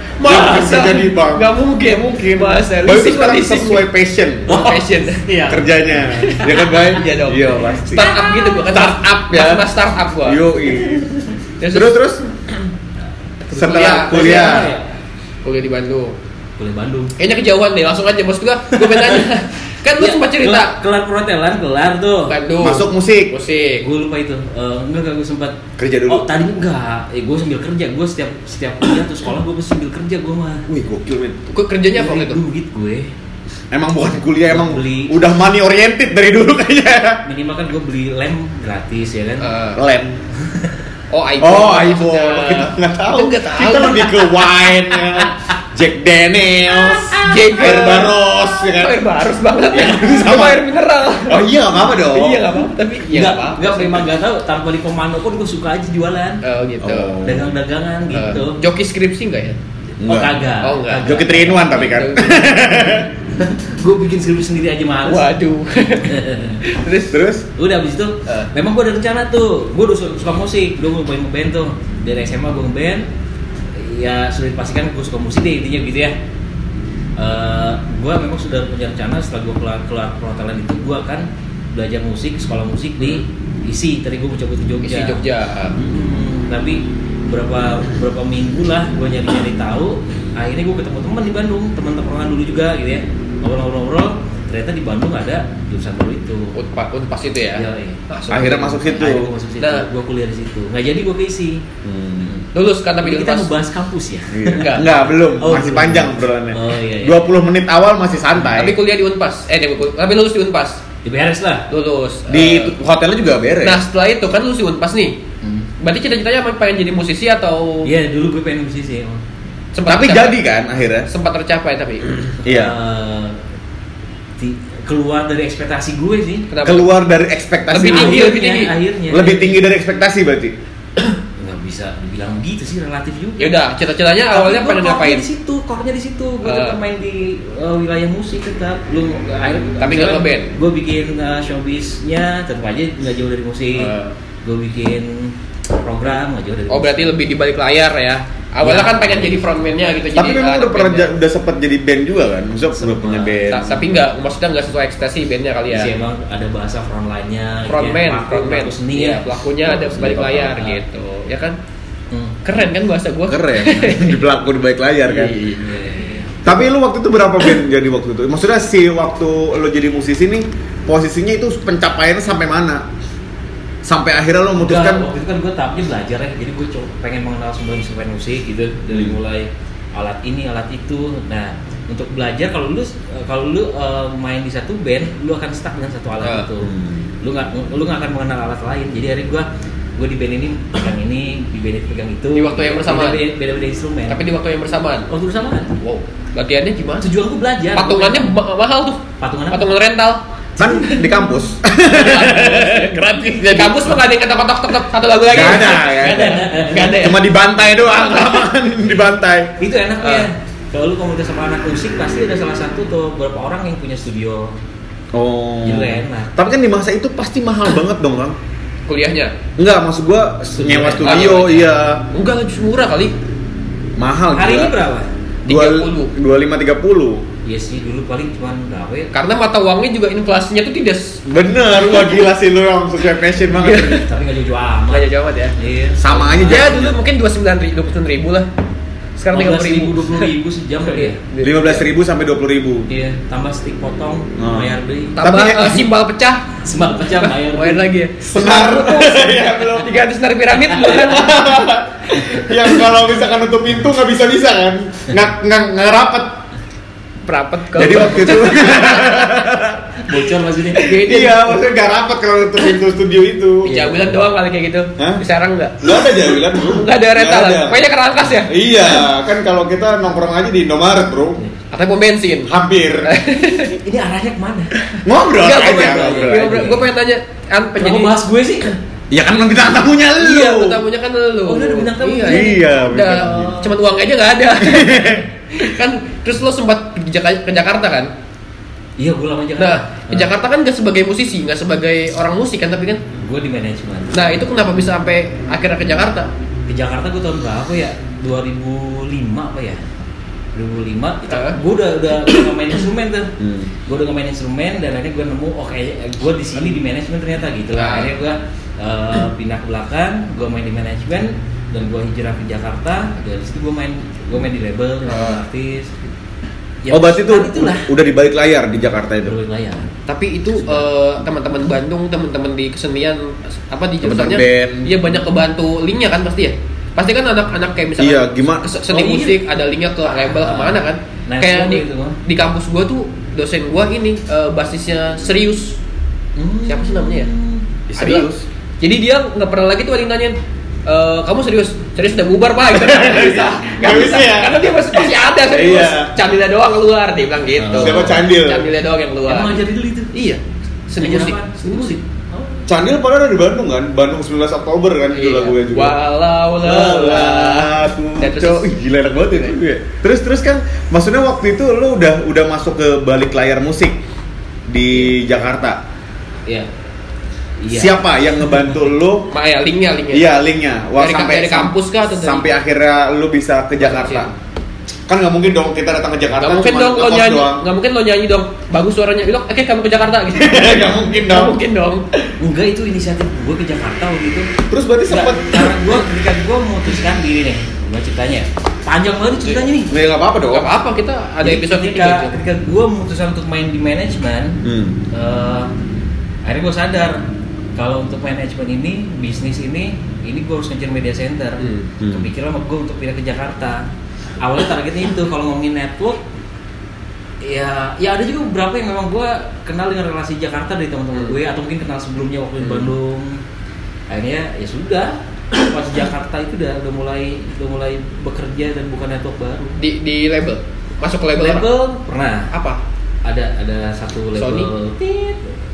Bisa jadi bang. Nggak mungkin. mungkin. Masa Bayu itu sekarang leasing. sesuai passion Oh, passion. Iya. kerjanya. Ya kan Bay? Iya dong. Iya pasti. Startup gitu gua kan. Startup ya. Mas, startup gua. Yo Terus terus setelah kuliah. ya? Kuliah di Bandung. Kuliah Bandung. Kayaknya kejauhan deh, langsung aja maksud gua. Gua pengen. Kan lu Iya, sempat cerita kelar, perhotelan, kelar tuh. Bandung. Masuk musik. musik. Gue lupa itu. Eh, enggak enggak gue sempat Kerja dulu. Oh, tadi enggak. Eh, gue sambil kerja. Gue setiap setiap kuliah tuh sekolah gue mesti sambil kerja gue mah. Wih gokil men. Gua kerjanya apa waktu itu? Duit gue. Emang bukan kuliah emang Beli. udah money oriented dari dulu kayaknya. Minimal kan gue beli lem gratis ya kan. Eh, Lem. oh, iPhone. Oh, iPhone. Kita nggak tahu. Kita nggak tahu. Kita lebih ke wine, ya. Jack Daniels, Jager. air baros, ya kan? Oh, air barus banget ya. Sama. Sama air mineral. Oh iya nggak apa dong. Iya nggak apa-apa, tapi iya nggak apa-apa. enggak memang enggak tahu tanpa di komando pun gue suka aja jualan. Oh gitu. Oh. Dagang-dagangan gitu. Eh, joki skripsi nggak ya? Oh kagak. Oh, enggak. Joki 3 in 1 tapi kan. gue bikin skripsi sendiri aja males. Waduh. Terus Terus Udah abis itu, Eh. memang gue ada rencana tuh, gue udah suka, musik, gue mau main ngeband tuh dari SMA gue ngeband, ya sudah dipastikan gue suka musik deh intinya gitu ya. gue memang sudah punya rencana setelah gue keluar keluar perhotelan itu gue akan belajar musik sekolah musik di isi tadi gue mau coba ke Jogja. isi Jogja. Hmm, tapi berapa berapa minggu lah gue nyari nyari tahu akhirnya gue ketemu teman di Bandung teman teman dulu juga gitu ya ngobrol-ngobrol ternyata di Bandung ada jurusan baru itu Unpas, unpas itu ya. Iya, iya. Masuk. akhirnya masuk situ. Akhirnya gue masuk situ, Nah. gue kuliah di situ. Nggak jadi gue keisi. Hmm. Lulus kan tapi Tapi kita unpas. mau bahas kampus ya. Iya. Enggak. Enggak, belum. Oh, masih belum. panjang obrolannya. Oh, iya, iya. 20 menit awal masih santai. Tapi kuliah di Unpas. Eh, di- tapi lulus di Unpas. Diberes lah. Lulus. di Eh, hotelnya juga beres. Nah, setelah itu kan lulus di Unpas nih. Hmm. Berarti cita-citanya apa pengen jadi musisi atau Iya dulu gue pengen musisi. emang. Sempat Tapi tercapai. jadi kan akhirnya. sempat tercapai tapi Iya. Eh, di- keluar dari ekspektasi gue sih kenapa Keluar dari ekspektasi. Lebih tinggi, Akhirnya- lebih tinggi. akhirnya Lebih tinggi dari ekspektasi berarti. bisa dibilang gitu sih relatif juga ya udah cita-citanya awalnya Tapi pengen ngapain di situ core-nya di situ gue Eh. tetap main di uh, wilayah musik tetap lu akhirnya Tapi nggak nge-band? gue bikin uh, showbiznya tetap aja nggak jauh dari musik Eh. gue bikin program jauh dari oh berarti lebih di balik layar ya awalnya Ya. kan pengen jadi frontman-nya gitu Tapi jadi memang udah pernah ja- udah sempat jadi band juga kan? Maksudnya udah Sempat. punya band. Ta- tapi nggak maksudnya nggak sesuai ekspektasi bandnya kali ya sih emang ada bahasa frontline-nya gitu ya, frontman pelaku- frontman pelaku seni Iya, ya pelakunya ada Pelaku balik layar gitu ya kan Hmm. keren kan bahasa gua Keren. di pelaku di balik layar kan. Iya. Iya, iya, iya. Tapi lu waktu itu berapa band jadi waktu itu? Maksudnya si waktu lu jadi musisi nih posisinya itu pencapaiannya sampai mana? Sampai akhirnya Enggak, memutuskan waktu itu kan gue tahapnya belajar ya. Jadi gue pengen mengenal semua instrumen musik gitu. Dari Hmm. mulai alat ini alat itu. Nah untuk belajar kalau lu kalau lu uh, main di satu band lu akan stuck dengan satu alat Ah. itu. Hmm. lu nggak lu nggak akan mengenal alat lain. Jadi hari gue gue di band ini pegang ini di band itu pegang itu. Di waktu yang bersamaan? beda beda, beda instrumen. Tapi di waktu yang bersamaan? Waktu bersamaan. Wow latihannya gimana? Tujuan gue belajar. Patungannya ma- mahal tuh. Patungan apa? patungan rental kan di kampus. gratis di kampus mah nggak ada yang ketok-ketok tetap satu lagu lagi Nggak ada, nggak ada nggak ada ya? Cuma dibantai doang, lapangan dibantai. itu enaknya Ah. kalau lu komunitas sama anak musik pasti ada salah satu atau beberapa orang yang punya studio Oh. Jadi enak. Tapi kan di masa itu pasti mahal banget dong, Kang. kuliahnya Enggak, maksud gua nyewa Ah, studio, nyewa. iya. enggak murah kali Mahal hari ini berapa? Dua 30. dua lima tiga puluh. Iya sih dulu paling cuma gawe karena mata uangnya juga inflasinya tuh tidak Bener, wah gila sih lu yang sesuai passion banget. tapi nggak jauh-jauh amat. nggak jauh amat ya Iya. Sama aja ya dulu mungkin dua sembilan ribu dua ribu lah sekarang tiga puluh ribu dua puluh ribu sejam kali ya. Lima belas ribu sampai dua puluh ribu. Iya, tambah stick potong, Oh. bayar beli. tambah Tapi- eh, simbal pecah Semak pecah bayar bayar lagi ya Senar. Iya, belum. tiga ratus senar piramid bukan yang kalau misalkan nutup pintu nggak bisa bisa kan nggak nggak nggak rapet berapet kalau jadi waktu itu Bocor maksudnya. iya maksudnya nggak rapet kalau pintu studio itu Jabilan doang kali kayak gitu. Hah? Di Serang enggak? lu ada jawilan bro Enggak ada rental. Nggak. Pokoknya kerangkas ya. iya kan kalau kita nongkrong aja di Indomaret bro Atau pom bensin. hampir Ini arahnya ke mana? ngobrol Enggak, aja gue pengen, ngobrol gue, pengen tanya kan penjadi bahas gue sih? ya kan bintang tamunya lu Iya, tamunya kan lu. Oh, udah ada bintang tamu. Iya, Iya, Udah, cuman uang aja nggak ada. kan terus lo sempat ke, Jak- ke Jakarta kan? Iya, gue lama aja. Nah, ke Jakarta kan nggak sebagai musisi, nggak sebagai orang musik kan, tapi kan. Gue di manajemen. Nah, itu kenapa bisa sampai akhirnya ke Jakarta? Di Jakarta gue tahun berapa ya? 2005 apa ya? 2005 kita, Hah? gue udah udah udah nggak main instrumen tuh Hmm. gue udah main instrumen dan akhirnya gue nemu oh kayak gue di sini di manajemen ternyata gitu Ah. akhirnya gue eh, pindah ke belakang gue main di manajemen dan gue hijrah ke Jakarta dari situ gue main gue main di label Ah. artis Ya, oh berarti itu kan itulah udah di balik layar di Jakarta itu Berbagai layar Tapi itu eh, teman-teman Bandung, teman-teman di kesenian apa di jurusannya, iya banyak kebantu linknya kan pasti ya. Pasti kan anak-anak kayak misalnya Iya, gimana- seni Oh, iya. musik ada linknya ke label Ah. ke mana kan? Nah, kayak di itu, di kampus gua tuh dosen gua ini eh, basisnya serius. Hmm. Siapa sih namanya ya? serius. Jadi dia nggak pernah lagi tuh ada yang nanyain "Eh, kamu serius? Serius udah bubar pak? Gitu. Nggak bisa, Nggak bisa ya? Karena dia masih, masih ada serius. Iya. Candilnya doang keluar, dia bilang gitu. Siapa Candil? Candilnya doang yang keluar. emang ngajarin dulu itu Iya. Seni musik. seni musik oh. Candil padahal ada di Bandung kan Bandung 19 Oktober kan itu Iya. lagunya juga Walau lelah. Dan terus- gila enak banget itu gue. Terus terus kan maksudnya waktu itu lu udah udah masuk ke balik layar musik di Jakarta. iya iya Siapa yang ngebantu lu? Ma ya linknya linknya. Iya, linknya. Wah, Dari- dari kampus kah atau dari- sampai akhirnya lu bisa ke Jakarta. Kan nggak mungkin dong kita datang ke Jakarta Gak mungkin cuma dong lo nyanyi, doang. gak mungkin lo nyanyi dong. Bagus suaranya, bilang, oke kamu ke Jakarta gitu. Nggak mungkin Gak dong. mungkin dong. enggak itu inisiatif gue ke Jakarta waktu itu Terus berarti sempet karena gue ketika gue memutuskan diri nih gue ceritanya panjang banget ceritanya nih Ya nggak apa-apa dong. Gak apa-apa kita ada Jadi episode ketika, ketika gue memutuskan untuk main di manajemen Hmm. eh, akhirnya gue sadar kalau untuk manajemen ini bisnis ini ini gue harus ngejar media center Hmm, hmm. kepikiran sama gue untuk pindah ke Jakarta awalnya targetnya itu kalau ngomongin network ya ya ada juga beberapa yang memang gue kenal dengan relasi Jakarta dari teman-teman Hmm. gue atau mungkin kenal sebelumnya waktu di Hmm. Bandung akhirnya ya sudah pas Jakarta itu udah udah mulai udah mulai bekerja dan bukan network baru Di di label. Masuk ke label. apa? label pernah apa? ada ada satu label Sony?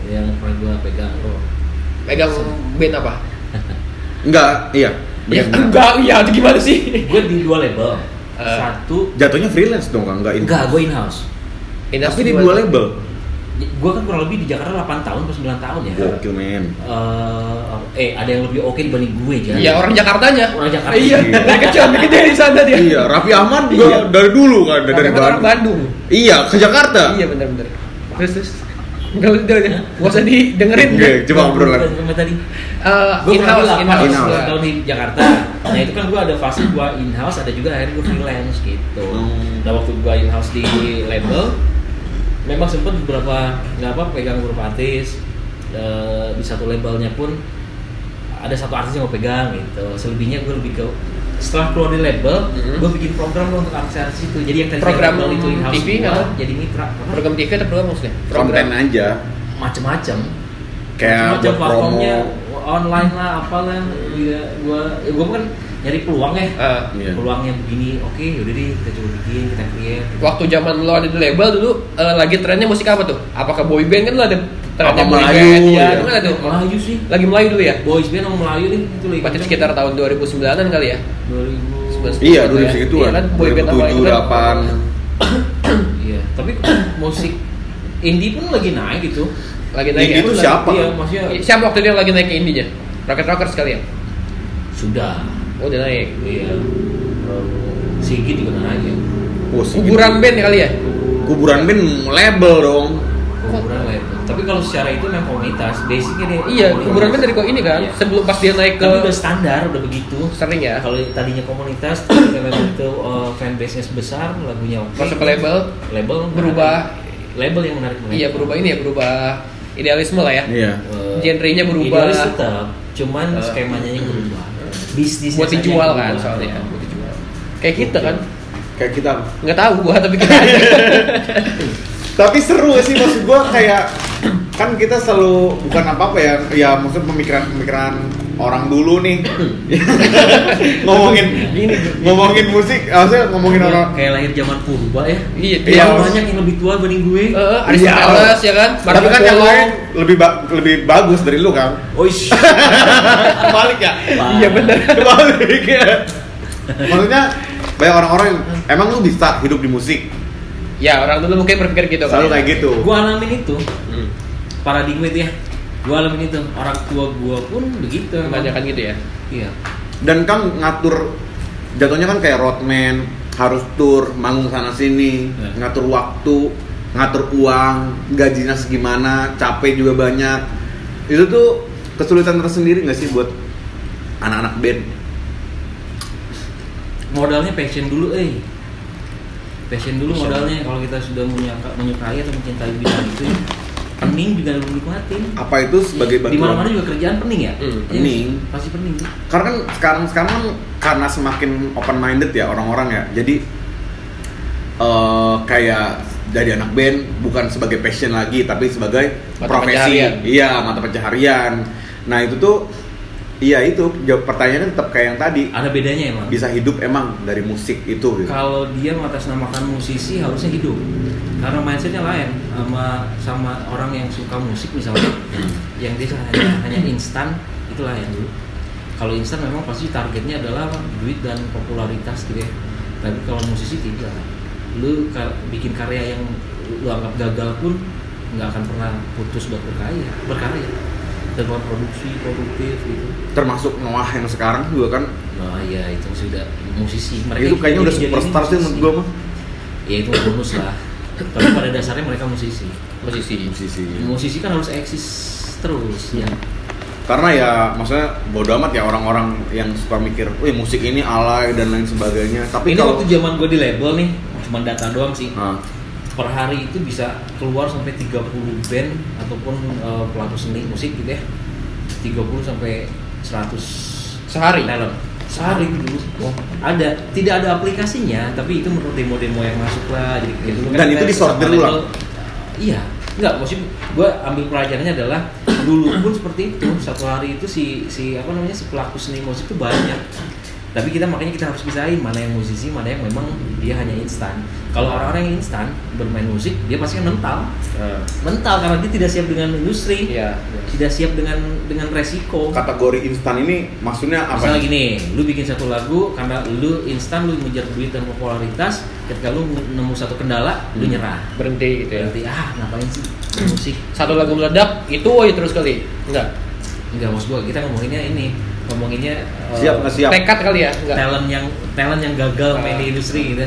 yang pernah gua pegang oh. Megang band apa? Enggak, iya. Ya, enggak, iya itu gimana sih? gue di dua label Eh. satu Jatuhnya freelance dong, Kang, enggak in enggak gue in house Ini Tapi di dua label. gue kan kurang lebih di Jakarta 8 tahun atau 9 tahun ya Gokil, men. Eh, eh ada yang lebih oke dibanding gue jangan Ya orang Jakartanya. Orang Jakarta. Iya, dari kecil sampai gede di sana dia. Iya, Raffi Ahmad juga Iya. dari dulu kan, dari orang Bandung. Bandung. Iya, ke Jakarta. Iya benar-benar. Terus terus. Gak usah didengerin. Oke, coba ngobrol lagi. Sampai tadi Eh, gue in house, in house. Tahun di Jakarta nah itu kan gue ada fase gue in house ada juga akhirnya gue freelance gitu Hmm. nah waktu gue in house di label memang sempet beberapa nggak apa pegang beberapa artis Eh, di satu labelnya pun ada satu artis yang gue pegang gitu selebihnya gue lebih ke setelah keluar di label Mhm. gue bikin program lo untuk artis-artis itu jadi yang tadi Program itu in TV gue atau? jadi mitra Apa? Program TV atau program maksudnya? Konten aja. macem-macem Kayak macam buat platformnya promo. online lah apalah ya, gua ya gua kan nyari peluang ya Eh, Iya. peluangnya begini oke yaudah deh kita coba bikin kita create waktu zaman lo ada di label dulu eh, lagi trennya musik apa tuh? Apakah boy band kan lo ada boy Melayu, ya, ya. itu kan ada tuh. Melayu sih Lagi Melayu dulu ya? boys band sama Melayu nih itu lagi Berarti sekitar tahun 2009-an kali ya? 2000 Iya, dulu ya. segitu Iya kan, boy band 2007, itu kan? 8. iya tapi musik indie pun lagi naik gitu Lagi naik Indie ya? itu Lagi- siapa? iya maksudnya Siapa waktu dia lagi naik ke indinya? Rocket Rockers sekali ya? sudah Oh udah naik. iya Sigit juga naik ya Oh. Kuburan band kali ya? Kuburan band label dong. Tapi kalau secara itu memang komunitas basicnya dia Iya, kuburan band dari kok ini kan? Iya. Sebelum pas dia naik ke Tapi udah standar, udah begitu. sering ya? Kalau tadinya komunitas, memang itu uh, fanbase-nya sebesar, lagunya oke. Masuk ke label, label berubah. menarik. label yang menarik mereka. Iya berubah ini ya, berubah idealisme lah ya. Iya. Eh, Genrenya berubah. idealis tetap, cuman Eh. skemanya yang berubah. Bisnisnya Buat dijual kan berubah. soalnya, buat dijual. Kayak kita kan? Kayak kita. Nggak tahu gua tapi kita aja. Tapi seru gak sih maksud gua kayak kan kita selalu bukan apa apa ya ya maksud pemikiran-pemikiran orang dulu nih ngomongin Gini, ngomongin musik maksudnya ngomongin Kayak- orang kayak lahir zaman purba ya. Iya, Iya, Yang Mas. banyak yang lebih tua dibanding gue. Heeh, Aristoteles ya kan? tapi kan yang lain lebih ba- lebih bagus dari lu kan Oh, ish. balik ya Iya benar. balik ya maksudnya banyak orang-orang yang emang lu bisa hidup di musik Ya orang dulu mungkin berpikir gitu selalu kali ya. kayak gitu Gue alamin itu. Hmm. Paradigma itu ya. Gue alamin itu. Orang tua gue pun begitu. Kebanyakan gitu ya. Iya. dan kan ngatur jatuhnya kan kayak roadman harus tour manggung sana sini Ya. ngatur waktu ngatur uang gajinya segimana capek juga banyak itu tuh kesulitan tersendiri nggak sih buat anak-anak band modalnya passion dulu eh passion dulu modalnya. Kalau kita sudah menyuka- menyukai atau mencintai bidang itu ya, pening juga lu nikmatin apa itu sebagai di bantuan? mana mana juga kerjaan pening ya? Hmm, Iya, pening. pasti pening. Karena kan sekarang sekarang kan karena semakin open minded ya orang-orang ya. Jadi eh kayak jadi anak band bukan sebagai passion lagi tapi sebagai Mata profesi. pencaharian. iya mata pencaharian. Nah itu tuh iya itu. Jawab pertanyaannya tetap kayak yang tadi. Ada bedanya emang? Bisa hidup emang dari musik itu gitu. kalau dia mengatasnamakan musisi harusnya hidup. Karena mindsetnya lain sama sama orang yang suka musik misalnya. Yang dia hanya hanya instan itu lain. Dulu kalau instan memang pasti targetnya adalah duit dan popularitas gitu ya. Tapi kalau musisi tidak. Lu bikin karya yang lu anggap gagal pun nggak akan pernah putus buat berkarya berkarya dan produksi produktif gitu. Termasuk Noah yang sekarang juga kan? Nah ya itu sudah musisi itu kayaknya udah superstar sih musisi. menurut gua mah. Ya itu bonus lah. Tapi pada dasarnya mereka musisi. Posisi. musisi. Musisi kan harus eksis terus ya. Karena ya maksudnya bodo amat ya orang-orang yang suka mikir, wih musik ini alay dan lain sebagainya. Tapi ini kalau waktu zaman gue di label nih cuma data doang sih. Ah, per hari itu bisa keluar sampai 30 band ataupun eh, pelaku seni musik gitu ya. 30 sampai 100 Sehari. talent. Sehari dulu ada tidak ada aplikasinya tapi itu menurut demo-demo yang masuk lah jadi kan Dan itu ulang? label- iya. Enggak, maksud gue ambil pelajarannya adalah dulu pun seperti itu. Satu hari itu si si apa namanya si pelaku seni musik itu banyak tapi kita makanya kita harus pisahin mana yang musisi mana yang memang dia hanya instan kalau orang-orang yang instan bermain musik dia pasti kan mental mental karena dia tidak siap dengan industri Iya. tidak siap dengan dengan resiko Kategori instan ini maksudnya apa? Misalnya nih? gini, lu bikin satu lagu karena lu instan lu ngejar duit dan popularitas, ketika lu nemu satu kendala, lu Hmm. nyerah. berhenti gitu ya Berarti ah ngapain sih musik? satu lagu meledak itu aja terus kali enggak Enggak maksud gua, kita ngomonginnya ini, ngomonginnya eh, Siap nggak siap? tekad kali ya enggak talent yang talent yang gagal main di Ah. industri gitu.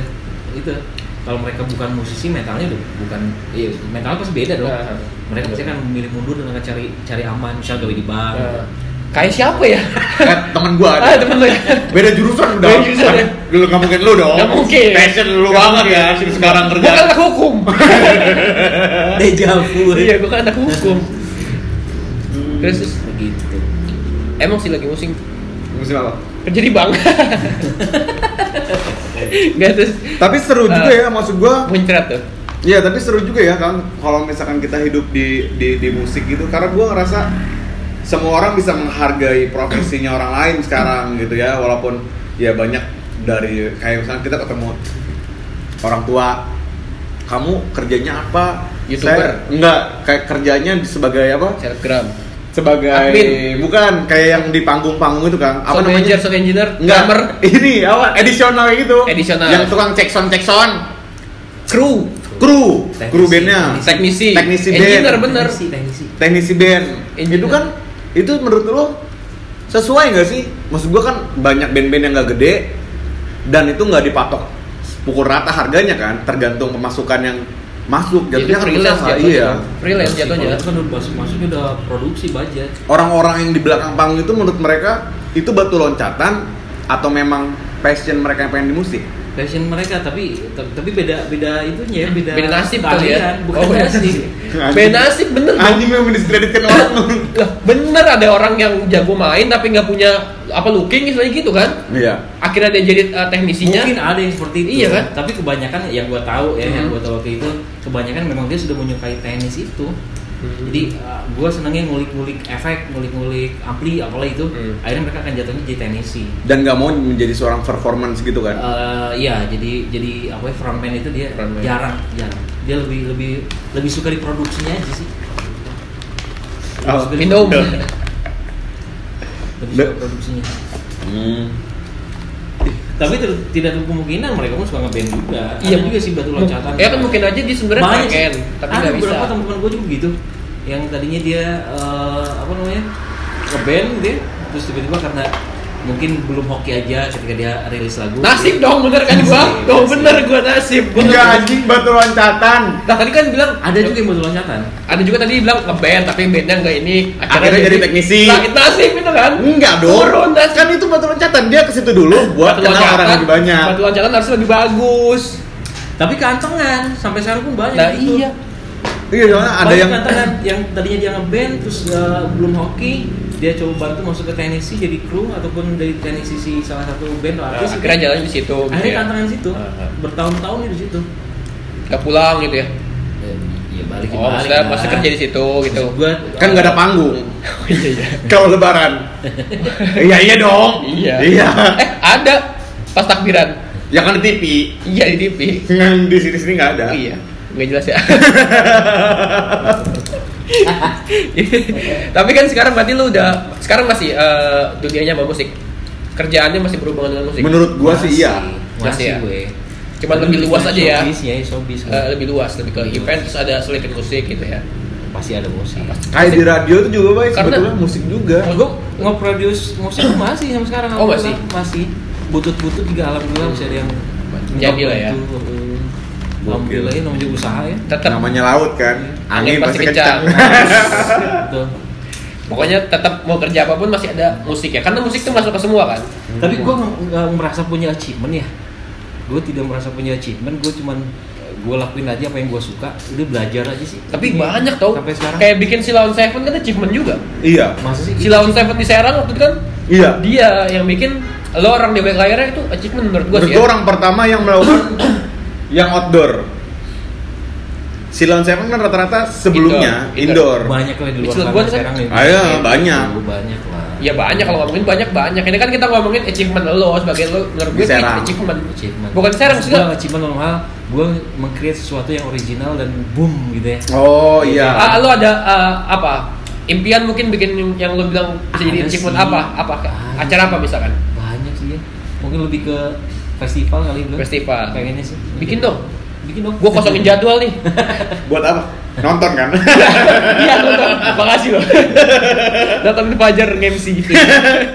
Itu kalau mereka bukan musisi mentalnya udah bukan iya mentalnya pasti beda dong. Ah. Mereka pasti akan memilih mundur dan akan cari cari aman, misal gawe di bank. Nah, kayak siapa ya Eh, temen gua ah ada. temen lu ya Beda jurusan udah. Beda jurusan, ya? Dulu nggak mungkin lu dong. Nggak mungkin. Passion lu banget ya. Sekarang gue kerja. kan anak hukum Deja vu. iya gue kan anak hukum terus. emang sih lagi musim Musim apa? kerja di bank Gak terus Tapi seru juga Eh. ya maksud gua. muncrat tuh Iya, tapi seru juga ya kan kalau misalkan kita hidup di di, di musik gitu karena gua ngerasa semua orang bisa menghargai profesinya orang lain sekarang gitu ya walaupun ya banyak dari kayak misalnya kita ketemu orang tua kamu kerjanya apa YouTuber. Saya, enggak kayak kerjanya sebagai apa selebgram sebagai Admin. bukan kayak yang di panggung-panggung itu kan apa sound namanya? manager sound engineer enggak. drummer. Ini apa? Edisional gitu. Edisional. yang tukang cek sound cek sound kru kru Teknisi. kru bandnya. Teknisi. Teknisi band. engineer bener. Teknisi, teknisi. teknisi band. Engineer. itu kan itu menurut lo sesuai nggak sih? Maksud gua kan banyak band-band yang nggak gede dan itu nggak dipatok. Pukul rata harganya kan tergantung pemasukan yang masuk jadi jatuhnya kan freelance usaha, jatuhnya. iya. Freelance jatuhnya. kan udah masuk masuk udah produksi budget. orang-orang yang di belakang panggung itu menurut mereka itu batu loncatan atau memang passion mereka yang pengen di musik Passion mereka tapi tapi beda beda itunya ya beda beda nasib kali ya bukan Oh, beda nasib. beda nasib bener dong. anjing memang mendiskreditkan orang lah bener ada orang yang jago main tapi nggak punya apa looking istilahnya gitu kan iya akhirnya dia jadi uh, teknisinya Mungkin ada yang seperti itu. Iya kan? Tapi kebanyakan yang gua tahu ya, yang Mhm. gua tahu waktu itu kebanyakan memang dia sudah menyukai tenis itu. Hmm. Jadi uh, gua senangnya ngulik-ngulik efek, ngulik-ngulik ampli apalah itu. Hmm. Akhirnya mereka akan jatuhnya jadi teknisi. dan nggak mau menjadi seorang performance gitu kan Eh, Iya, jadi jadi apa ya frontman itu dia Frontman. jarang, jarang. Dia lebih lebih lebih suka di produksinya aja sih. Oh, minum. Lebih suka produksinya. hmm. Tapi ter- tidak ada kemungkinan mereka pun suka ngeband juga. Iya. Ada juga sih batu loncatan. ya kan mungkin aja dia sebenarnya Banyak pengen tapi ada beberapa teman-teman gue juga begitu. Yang tadinya dia eh, apa namanya ngeband gitu terus tiba-tiba karena mungkin belum hoki aja ketika dia rilis lagu. nasib dong bener kan gua nasib. bener gua nasib Gua Enggak nggak- anjing batu loncatan nah tadi kan bilang Ada juga yang batu loncatan. ada juga tadi bilang ngeband tapi bandnya nggak ini Akhirnya jadi teknisi. nah, itu nasib itu kan Enggak dong. Turun, kan itu batu loncatan. Dia ke situ dulu buat Batu kenal orang lebih banyak. batu loncatan harus lebih bagus Tapi kantongan sampai sekarang pun banyak. nah gitu. iya Iya, soalnya ada yang kantongan yang tadinya dia ngeband terus eh, belum hoki dia coba bantu masuk ke teknisi jadi kru ataupun dari teknisi si salah satu band atau Nah, artis akhirnya jalan di situ gitu akhirnya ya. kantongan di situ. Ah, ah. bertahun-tahun di situ. Nggak pulang gitu ya? Ya balik oh maksudnya masih kerja di situ gitu. gua kan nggak ada panggung. Oh, iya iya. Kalau lebaran. iya iya dong. iya. Iya. eh ada. Pas takbiran. Ya kan di TV. iya di TV Yang di sini sini nggak ada. iya nggak jelas ya tapi kan sekarang berarti lu udah sekarang masih eh, dunianya sama musik kerjaannya masih berhubungan dengan musik Menurut gua sih iya. masih Masih ya? gue Cuma lebih luas aja ya. ya showbiz Eh, lebih luas lebih ke event terus ada selipin musik gitu ya pasti ada musik Kayak di radio tuh juga baik Karena- sebetulnya musik juga. Gue nge-produce musik masih sampai sekarang Oh, masih? masih butut-butut juga alhamdulillah masih ada yang Jadi lah ya. Alhamdulillah ini namanya usaha ya tetap Namanya laut kan. Angin Angin pasti pasti kencang. Pokoknya tetap mau kerja apa pun masih ada musik ya karena musik itu masuk ke semua kan Tapi gue nggak merasa punya achievement ya. Gue tidak merasa punya achievement. Gue cuman gue lakuin aja apa yang gue suka. Udah belajar aja sih. tapi Ini banyak tau Sampai sekarang. kayak bikin Silaun Seven kan achievement juga Iya. masa sih? Silaun Seven di Serang waktu itu kan Iya. dia yang bikin lo orang di balik layarnya itu achievement menurut gua Menurut sih ya. orang pertama yang melakukan yang outdoor. Si Lawn Seven kan rata-rata sebelumnya Indoor. indoor. banyak lah di luar sana kan? sekarang nih. Ayo, banyak. banyak lah Ya banyak kalau ngomongin banyak banyak. Ini kan kita ngomongin achievement lo sebagai lo Serang. achievement. achievement Bukan Serang, maksudnya- gua achievement dalam hal gue meng-create sesuatu yang original dan boom gitu ya Oh iya. Ah, lo ada ah, apa? Impian mungkin bikin yang lo bilang bisa jadi achievement sih. apa? Apa? Banyak. Acara apa misalkan? banyak sih ya mungkin lebih ke festival kali belum Festival. pengennya sih Bikin dong. bikin dong Gue kosongin jadwal nih. Buat apa? Nonton kan? Iya, nonton. Makasih loh. Nonton Fajar nge-MC.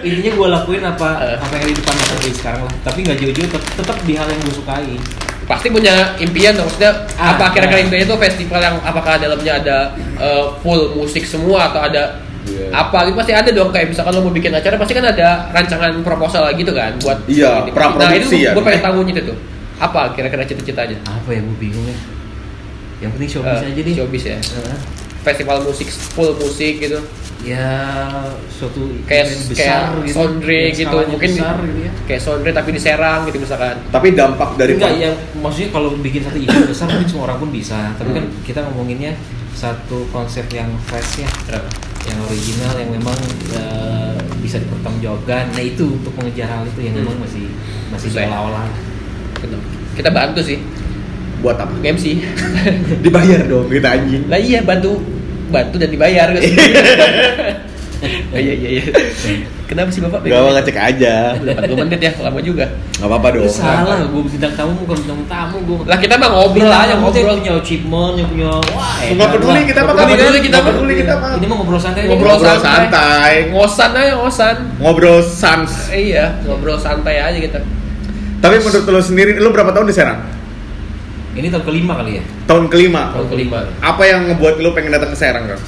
intinya gue lakuin apa Eh. apa yang di depan mata gue sekarang lah tapi nggak jauh-jauh tet- tetap di hal yang gue sukai Pasti punya impian dong. Maksudnya Ah, apa kira-kira ya. impian itu festival yang apakah dalamnya ada eh, full musik semua atau ada Iya. apa gitu pasti ada dong kayak misalkan lo mau bikin acara pasti kan ada rancangan proposal gitu kan buat Iya, ini. praproduksi nah, itu ya. gue pengen tahu itu tuh. Apa kira-kira cita-citanya? Apa ya gue bingung ya. Yang penting showbiz Eh, aja deh. showbiz ya. Heeh. festival musik full musik gitu. Ya suatu kayak event kayak sondre yang gitu mungkin besar gitu ya. kayak sondre tapi di Serang gitu misalkan. Tapi dampak dari enggak ya maksudnya kalau bikin satu event besar mungkin semua orang pun bisa. Tapi kan Hmm. kita ngomonginnya satu konsep yang fresh ya yang original yang memang eh, bisa dipertanggungjawabkan nah itu untuk mengejar hal itu yang Hmm. memang masih masih Susah diolah-olah gitu. kita bantu sih buat apa? MC Dibayar dong kita anjing. lah iya bantu bantu dan dibayar gitu. Oh, iya iya iya kenapa sih bapak Gak apa ngecek aja. udah 40 menit ya lama juga Gak apa-apa dong. itu salah gue bintang tamu bukan bintang tamu gue lah kita mah ngobrol aja ngobrol punya achievement yang punya wah hebat peduli kita mah Nggak peduli kita mah. peduli kita mah. ini mah ngobrol santai Ngobrol Ngobrol santai. santai. ngosan aja ngosan Ngobrol sans. Iya ngobrol santai aja gitu Tapi menurut lo sendiri, lo berapa tahun di Serang? ini tahun kelima kali ya Tahun kelima. tahun kelima Apa yang ngebuat lo pengen datang ke Serang kan?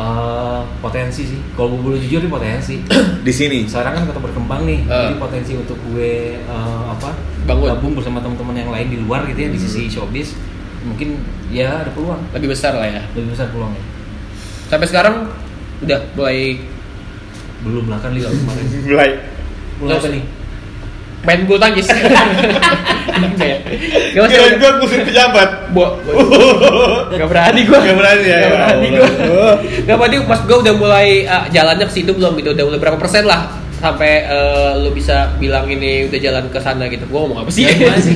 Eh, potensi sih. Kalau gue boleh jujur ini potensi. Di sini. sekarang kan kata berkembang nih. Eh. jadi potensi untuk gue eh, apa Bangun. gabung bersama teman-teman yang lain di luar gitu ya di sisi showbiz mungkin ya ada peluang. Lebih besar lah ya. Lebih besar peluangnya sampai sekarang udah mulai belum lah kan liga kemarin Mulai. mulai apa nih? main bulu tangkis Ya? Gak usah. Gue musim pejabat. Bo, gak berani gue Gak berani ya? Gak berani Ya gue Allah. Gak berani. Mas gue udah mulai uh, jalannya ke situ belum gitu. Udah mulai berapa persen lah Sampai uh, lu bisa bilang ini udah jalan ke sana gitu. Gue ngomong apa sih? Ya, sih?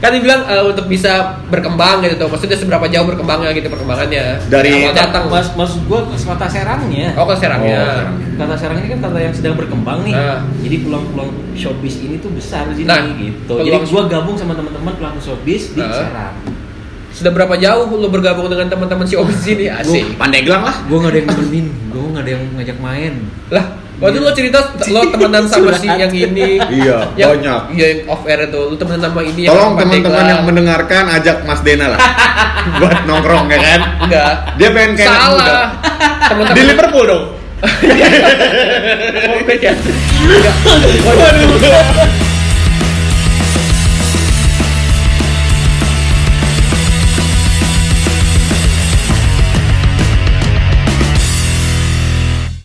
Kan dia bilang uh, untuk bisa berkembang gitu tuh. Maksudnya seberapa jauh berkembangnya gitu perkembangannya. Dari- Awal datang. mas maksud gue kata serangnya Oh ke Serangnya Oh, Serang. kata serang ini kan kata yang sedang berkembang nih. Ah. jadi peluang-peluang showbiz ini tuh besar di sini Nah, gitu. jadi gue gabung sama teman-teman pelaku showbiz di Ah. serang. Sudah berapa jauh lu bergabung dengan teman-teman si Obis ini? Asik. Pandeglang lah. gue gak ada yang nemenin. Gue gak ada yang ngajak main. Lah, waktu lo cerita lo temenan sama si yang ini Iya, yang, banyak. Iya, yang off air itu. Lu temenan sama ini Tolong yang teman-teman yang mendengarkan ajak Mas Dena lah. Buat nongkrong ya kan? Enggak. Dia pengen kayak. Salah. Teman-teman Di Liverpool dong. Waduh.